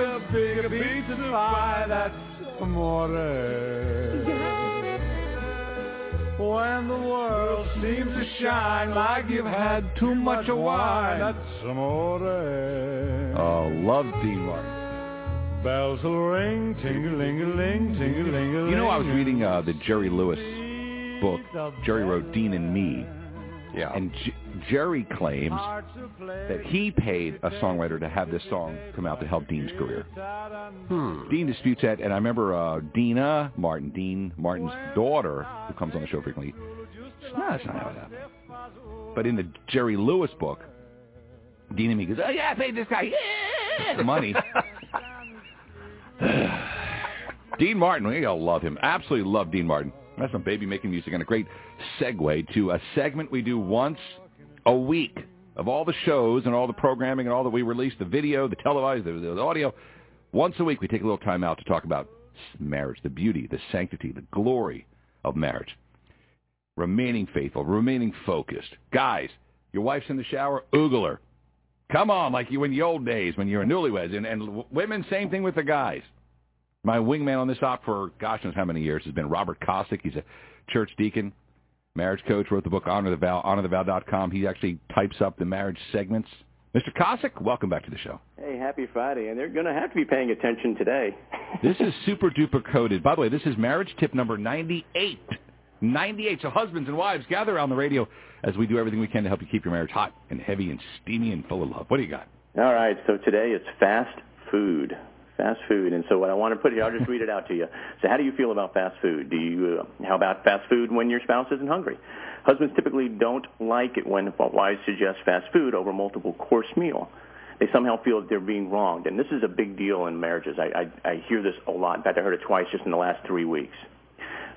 a big pizza pie. That's amore. When the world seems to shine like you've had too much of wine, that's amore. Oh, love Dean Martin. Bells will ring, ting-a-ling-a-ling, ting-a-ling-a-ling. You know, I was reading uh, the Jerry Lewis book. Jerry wrote Dean and Me. Yeah. And J- Jerry claims that he paid a songwriter to have this song come out to help Dean's career. Hmm. Dean disputes that, and I remember uh, Deana Martin, Dean Martin's daughter, who comes on the show frequently. No, that's not how it happened. But in the Jerry Lewis book, Dean and me goes, "Oh yeah, I paid this guy yeah, money." Dean Martin, we all love him. Absolutely love Dean Martin. That's some baby making music and a great segue to a segment we do once a week of all the shows and all the programming and all that we release, the video, the televised, the, the audio. Once a week we take a little time out to talk about marriage, the beauty, the sanctity, the glory of marriage. Remaining faithful, remaining focused. Guys, your wife's in the shower, oogle her. Come on, like you in the old days when you were newlyweds. And, and women, same thing with the guys. My wingman on this op for gosh knows how many years has been Robert Kosick. He's a church deacon, marriage coach, wrote the book Honor the Vow, honorthevow.com. He actually types up the marriage segments. Mr. Kosick, welcome back to the show. Hey, happy Friday, and they're going to have to be paying attention today. This is super duper coded. By the way, this is marriage tip number 98. 98. So husbands and wives, gather around the radio as we do everything we can to help you keep your marriage hot and heavy and steamy and full of love. What do you got? All right, so today it's fast food. Fast food, and so what I want to put here, I'll just read it out to you. So, how do you feel about fast food? Do you? Uh, how about fast food when your spouse isn't hungry? Husbands typically don't like it when wives suggest fast food over multiple course meal. They somehow feel that they're being wronged, and this is a big deal in marriages. I, I, I hear this a lot. In fact, I heard it twice just in the last three weeks.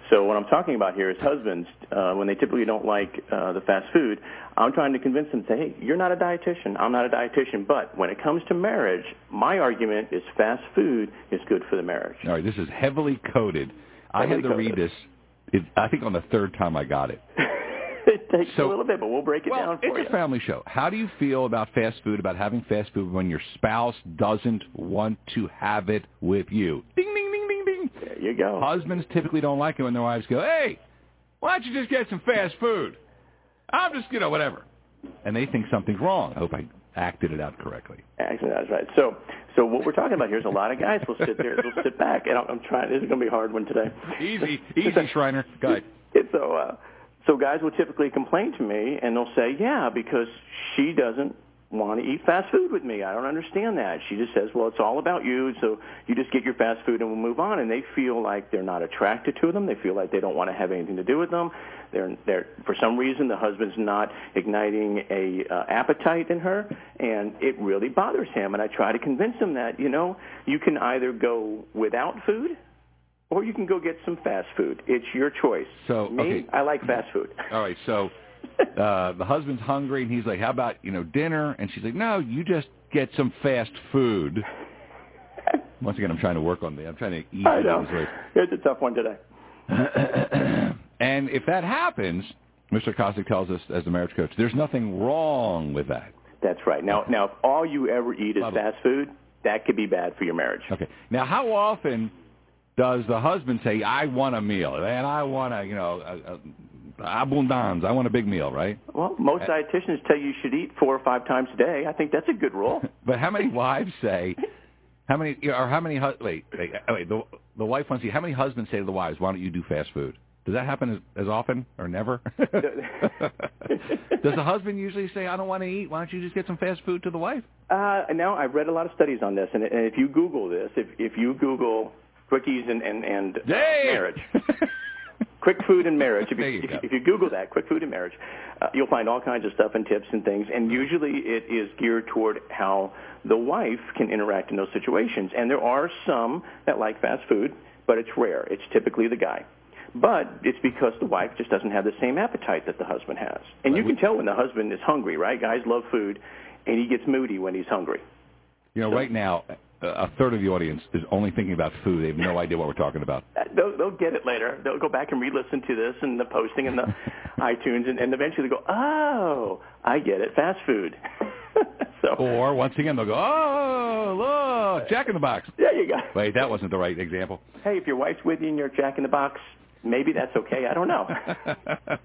So what I'm talking about here is husbands, uh, when they typically don't like uh, the fast food, I'm trying to convince them, to say, hey, you're not a dietitian. I'm not a dietitian. But when it comes to marriage, my argument is fast food is good for the marriage. All right, this is heavily coded. I had to read this, it, I think on the third time I got it. it takes So- a little bit, but we'll break it Well, down for it's you. a family show. How do you feel about fast food, about having fast food when your spouse doesn't want to have it with you? Ding, you go. Husbands typically don't like it when their wives go, hey, why don't you just get some fast food? I'm just, you know, whatever. And they think something's wrong. I hope I acted it out correctly. Actually, that's right. So, so what we're talking about here is a lot of guys will sit there, will sit back, and I'm, I'm trying. This is going to be a hard one today. Easy, easy, Shriner. Go ahead. So, uh, so guys will typically complain to me, and they'll say, "Yeah, because she doesn't want to eat fast food with me. I don't understand that." She just says, "Well, it's all about you, so you just get your fast food and we'll move on." And they feel like they're not attracted to them. They feel like they don't want to have anything to do with them. They're, they're for some reason the husband's not igniting a uh, appetite in her, and it really bothers him. And I try to convince him that you know you can either go without food or you can go get some fast food. It's your choice. So, me, okay. I like fast food. All right, so uh, the husband's hungry, and he's like, "How about you know dinner?" And she's like, "No, you just get some fast food." Once again, I'm trying to work on the. I'm trying to eat. I know. It's a tough one today. and if that happens, Mr. Kosick tells us as a marriage coach, there's nothing wrong with that. That's right. Now, now, if all you ever eat is fast food, that could be bad for your marriage. Okay. Now, how often does the husband say, "I want a meal," and I want a, you know, abundance. I want a big meal, right? Well, most dietitians tell you you should eat four or five times a day. I think that's a good rule. But how many wives say, how many, or how many, wait, wait, wait the, the wife wants to see, how many husbands say to the wives, why don't you do fast food? Does that happen as, as often or never? Does the husband usually say, I don't want to eat, why don't you just get some fast food to the wife? Uh, now, I've read a lot of studies on this, and, and if you Google this, if if you Google quickies and and, and uh, marriage, quick food and marriage. If you, you if, if you Google that, quick food and marriage, uh, you'll find all kinds of stuff and tips and things. And usually, it is geared toward how the wife can interact in those situations. And there are some that like fast food, but it's rare. It's typically the guy. But it's because the wife just doesn't have the same appetite that the husband has. And you can tell when the husband is hungry, right? Guys love food, and he gets moody when he's hungry. You know, right now, a third of the audience is only thinking about food. They have no idea what we're talking about. They'll, they'll get it later. They'll go back and re-listen to this and the posting and the iTunes, and, and eventually they'll go, "Oh, I get it. Fast food." So, Or once again, they'll go, oh, look, Jack in the Box. there you go. Wait, that wasn't the right example. Hey, if your wife's with you and you're Jack in the Box, maybe that's okay. I don't know.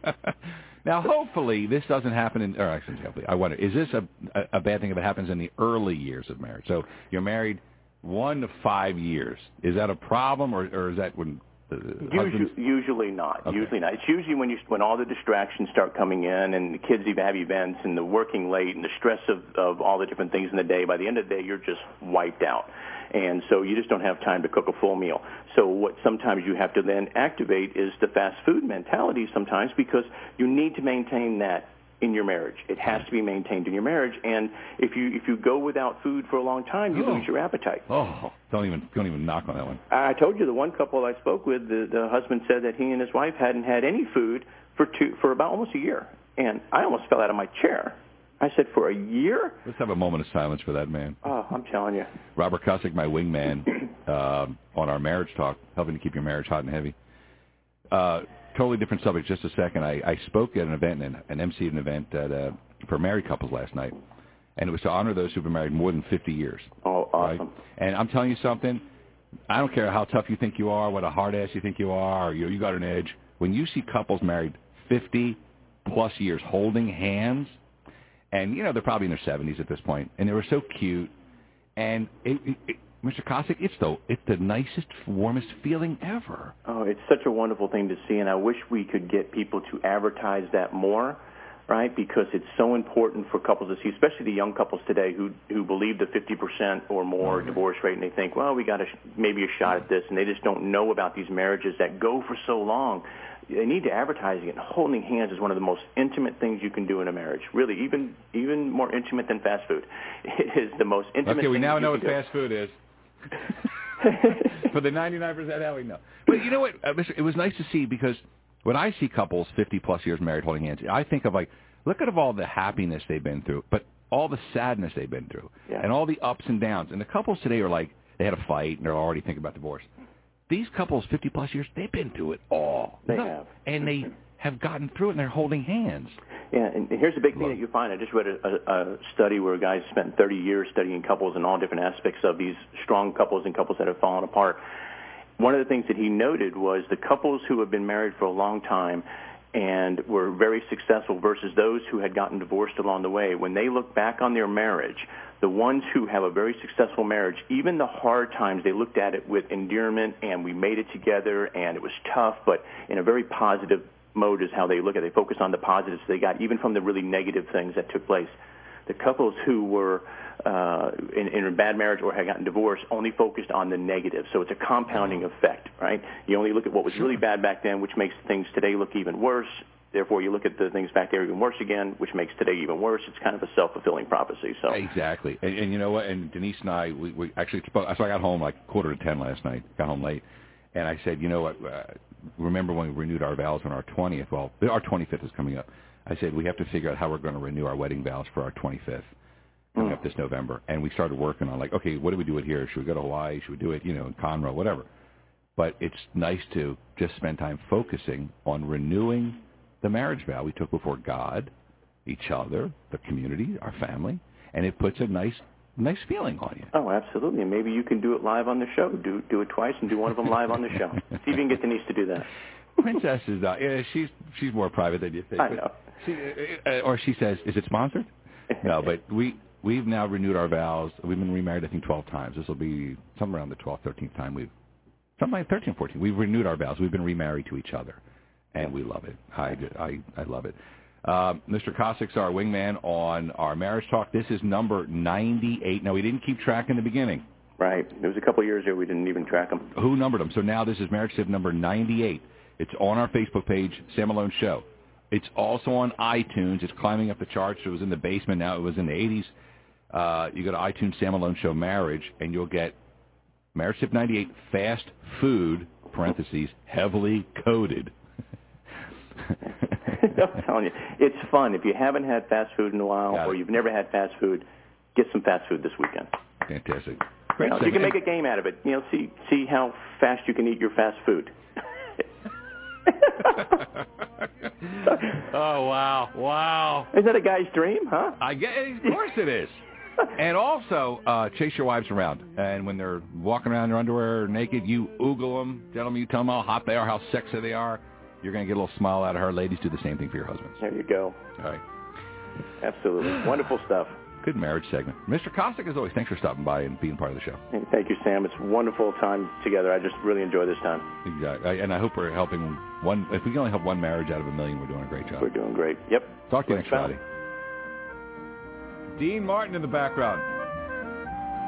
now, hopefully, this doesn't happen in. Or actually, hopefully, I wonder: is this a, a a bad thing if it happens in the early years of marriage? So you're married one to five years. Is that a problem, or, or is that when Uh, usually, usually not. Okay. Usually not. It's usually when you when all the distractions start coming in, and the kids even have events, and the working late, and the stress of of all the different things in the day. By the end of the day, you're just wiped out, and so you just don't have time to cook a full meal. So what sometimes you have to then activate is the fast food mentality sometimes because you need to maintain that in your marriage. It has to be maintained in your marriage, and if you if you go without food for a long time, you Oh. lose your appetite. Oh, don't even don't even knock on that one. I told you the one couple I spoke with, the, the husband said that he and his wife hadn't had any food for two for about almost a year, and I almost fell out of my chair. I said, "For a year? Let's have a moment of silence for that man. Oh, I'm telling you." Robert Kosick, my wingman, um, on our marriage talk, helping to keep your marriage hot and heavy. Uh, totally different subject. Just a second. I, I spoke at an event and an MC at an event at, uh, for married couples last night, and it was to honor those who've been married more than 50 years. Oh, right? awesome. And I'm telling you something. I don't care how tough you think you are, what a hard ass you think you are, or you you got an edge. When you see couples married 50 plus years holding hands, and you know they're probably in their 70s at this point, and they were so cute, and it, it, Mr. Kosick, it's the it's the nicest, warmest feeling ever. Oh, it's such a wonderful thing to see, and I wish we could get people to advertise that more, right? Because it's so important for couples to see, especially the young couples today who who believe the 50% or more divorce rate, and they think, well, we got a, maybe a shot at this, and they just don't know about these marriages that go for so long. They need to advertise it. Holding hands is one of the most intimate things you can do in a marriage. Really, even even more intimate than fast food. It is the most intimate. Okay, we now know what do. fast food is. For the 99% how we know. But you know what? uh. It was nice to see because when I see couples 50 plus years married holding hands, I think of like, look at all the happiness they've been through, but all the sadness they've been through, Yeah. and all the ups and downs. And the couples today are like, they had a fight and they're already thinking about divorce. These couples 50 plus years, they've been through it all. They have. And they have gotten through it and they're holding hands. Yeah, and here's a big thing that you find. I just read a, a, a study where guys spent 30 years studying couples and all different aspects of these strong couples and couples that have fallen apart. One of the things that he noted was the couples who have been married for a long time and were very successful versus those who had gotten divorced along the way. When they look back on their marriage, the ones who have a very successful marriage, even the hard times, they looked at it with endearment and we made it together and it was tough, but in a very positive mode is how they look at it. They focus on the positives they got, even from the really negative things that took place. The couples who were uh, in, in a bad marriage or had gotten divorced only focused on the negative. So it's a compounding effect, right? You only look at what was really bad back then, which makes things today look even worse. Therefore, you look at the things back there even worse again, which makes today even worse. It's kind of a self-fulfilling prophecy. So Exactly. And, and you know what? And Denise and I, we, we actually spoke. So I got home like quarter to ten last night. Got home late, and I said, you know what? Uh, remember when we renewed our vows on our twentieth? Well, our twenty fifth is coming up. I said we have to figure out how we're going to renew our wedding vows for our twenty fifth coming up mm. this November. And we started working on like, okay, what do we do it here? Should we go to Hawaii? Should we do it, you know, in Conroe, whatever? But it's nice to just spend time focusing on renewing the marriage vow we took before God, each other, the community, our family, and it puts a nice, nice feeling on you. Oh, absolutely. And maybe you can do it live on the show. Do do it twice and do one of them live on the show. See if you can get Denise to do that. Princess is not. Yeah, she's she's more private than you think. I know. She, uh, or she says, "Is it sponsored?" No, but we we've now renewed our vows. We've been remarried, I think, twelve times. This will be somewhere around the twelfth, thirteenth time we've something like 13, 14. We've renewed our vows. We've been remarried to each other, and we love it. I I, I love it. Uh, Mr. Kosick's our wingman on our marriage talk. This is number 98. Now, we didn't keep track in the beginning. Right. It was a couple of years there we didn't even track them. Who numbered them? So now this is Marriage Tip number 98. It's on our Facebook page, Sam Malone Show. It's also on iTunes. It's climbing up the charts. It was in the basement. Now it was in the 80s. Uh, you go to iTunes, Sam Malone Show Marriage, and you'll get Marriage Tip 98 Fast Food, parentheses, heavily coated. I'm telling you, it's fun. If you haven't had fast food in a while, Got or it. you've never had fast food, get some fast food this weekend. Fantastic. You, know, you can make a game out of it. You know, see see how fast you can eat your fast food. oh, wow. Wow. Is that a guy's dream, huh? I get, of course it is. and also uh, chase your wives around. And when they're walking around in their underwear naked, you oogle them. Gentlemen, you tell them how hot they are, how sexy they are. You're going to get a little smile out of her. Ladies, do the same thing for your husbands. There you go. All right. Absolutely. Wonderful stuff. Good marriage segment. Mr. Kosick, as always, thanks for stopping by and being part of the show. Thank you, Sam. It's wonderful time together. I just really enjoy this time. Exactly. And I hope we're helping one. If we can only help one marriage out of a million, we're doing a great job. We're doing great. Yep. Talk to you next job. Friday. Dean Martin in the background.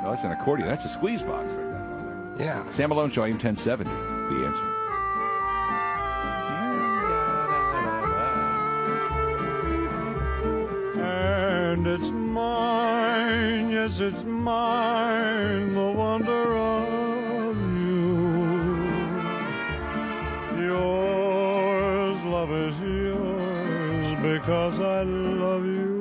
Oh, that's an accordion. That's a squeeze box right there. Yeah. Sam Malone Show, AM 1070. The answer. Yes, it's mine, the wonder of you. Yours, love is yours, because I love you.